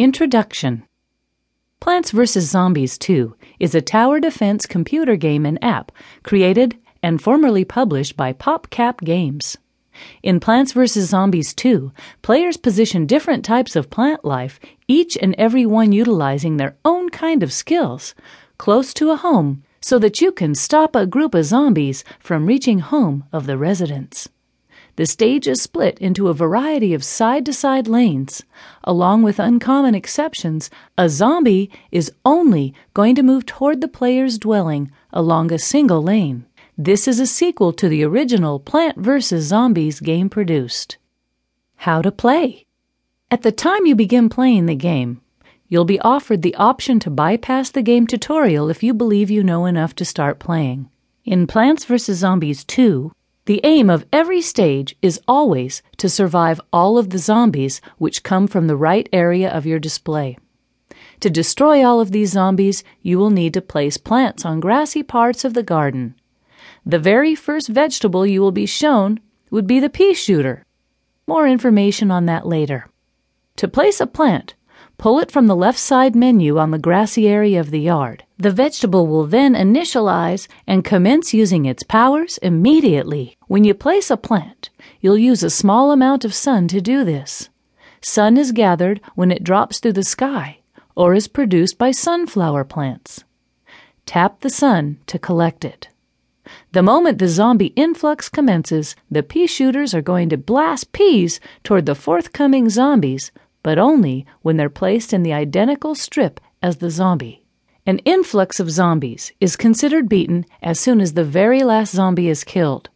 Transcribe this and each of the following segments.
Introduction Plants vs. Zombies 2 is a tower defense computer game and app created and formerly published by PopCap Games. In Plants vs. Zombies 2, players position different types of plant life, each and every one utilizing their own kind of skills, close to a home so that you can stop a group of zombies from reaching home of the residents. The stage is split into a variety of side to side lanes. Along with uncommon exceptions, a zombie is only going to move toward the player's dwelling along a single lane. This is a sequel to the original Plant vs. Zombies game produced. How to play. At the time you begin playing the game, you'll be offered the option to bypass the game tutorial if you believe you know enough to start playing. In Plants vs. Zombies 2, the aim of every stage is always to survive all of the zombies which come from the right area of your display. To destroy all of these zombies, you will need to place plants on grassy parts of the garden. The very first vegetable you will be shown would be the pea shooter. More information on that later. To place a plant, Pull it from the left side menu on the grassy area of the yard. The vegetable will then initialize and commence using its powers immediately. When you place a plant, you'll use a small amount of sun to do this. Sun is gathered when it drops through the sky or is produced by sunflower plants. Tap the sun to collect it. The moment the zombie influx commences, the pea shooters are going to blast peas toward the forthcoming zombies but only when they're placed in the identical strip as the zombie. An influx of zombies is considered beaten as soon as the very last zombie is killed.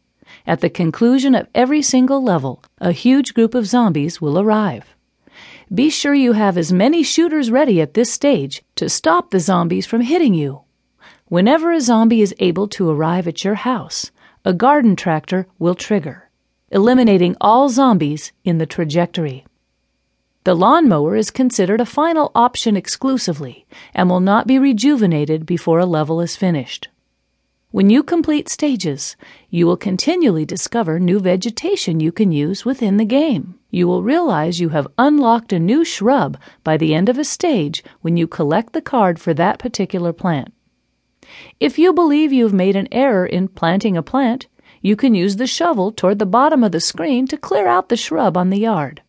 At the conclusion of every single level, a huge group of zombies will arrive. Be sure you have as many shooters ready at this stage to stop the zombies from hitting you. Whenever a zombie is able to arrive at your house, a garden tractor will trigger, eliminating all zombies in the trajectory. The lawnmower is considered a final option exclusively and will not be rejuvenated before a level is finished. When you complete stages, you will continually discover new vegetation you can use within the game. You will realize you have unlocked a new shrub by the end of a stage when you collect the card for that particular plant. If you believe you have made an error in planting a plant, you can use the shovel toward the bottom of the screen to clear out the shrub on the yard.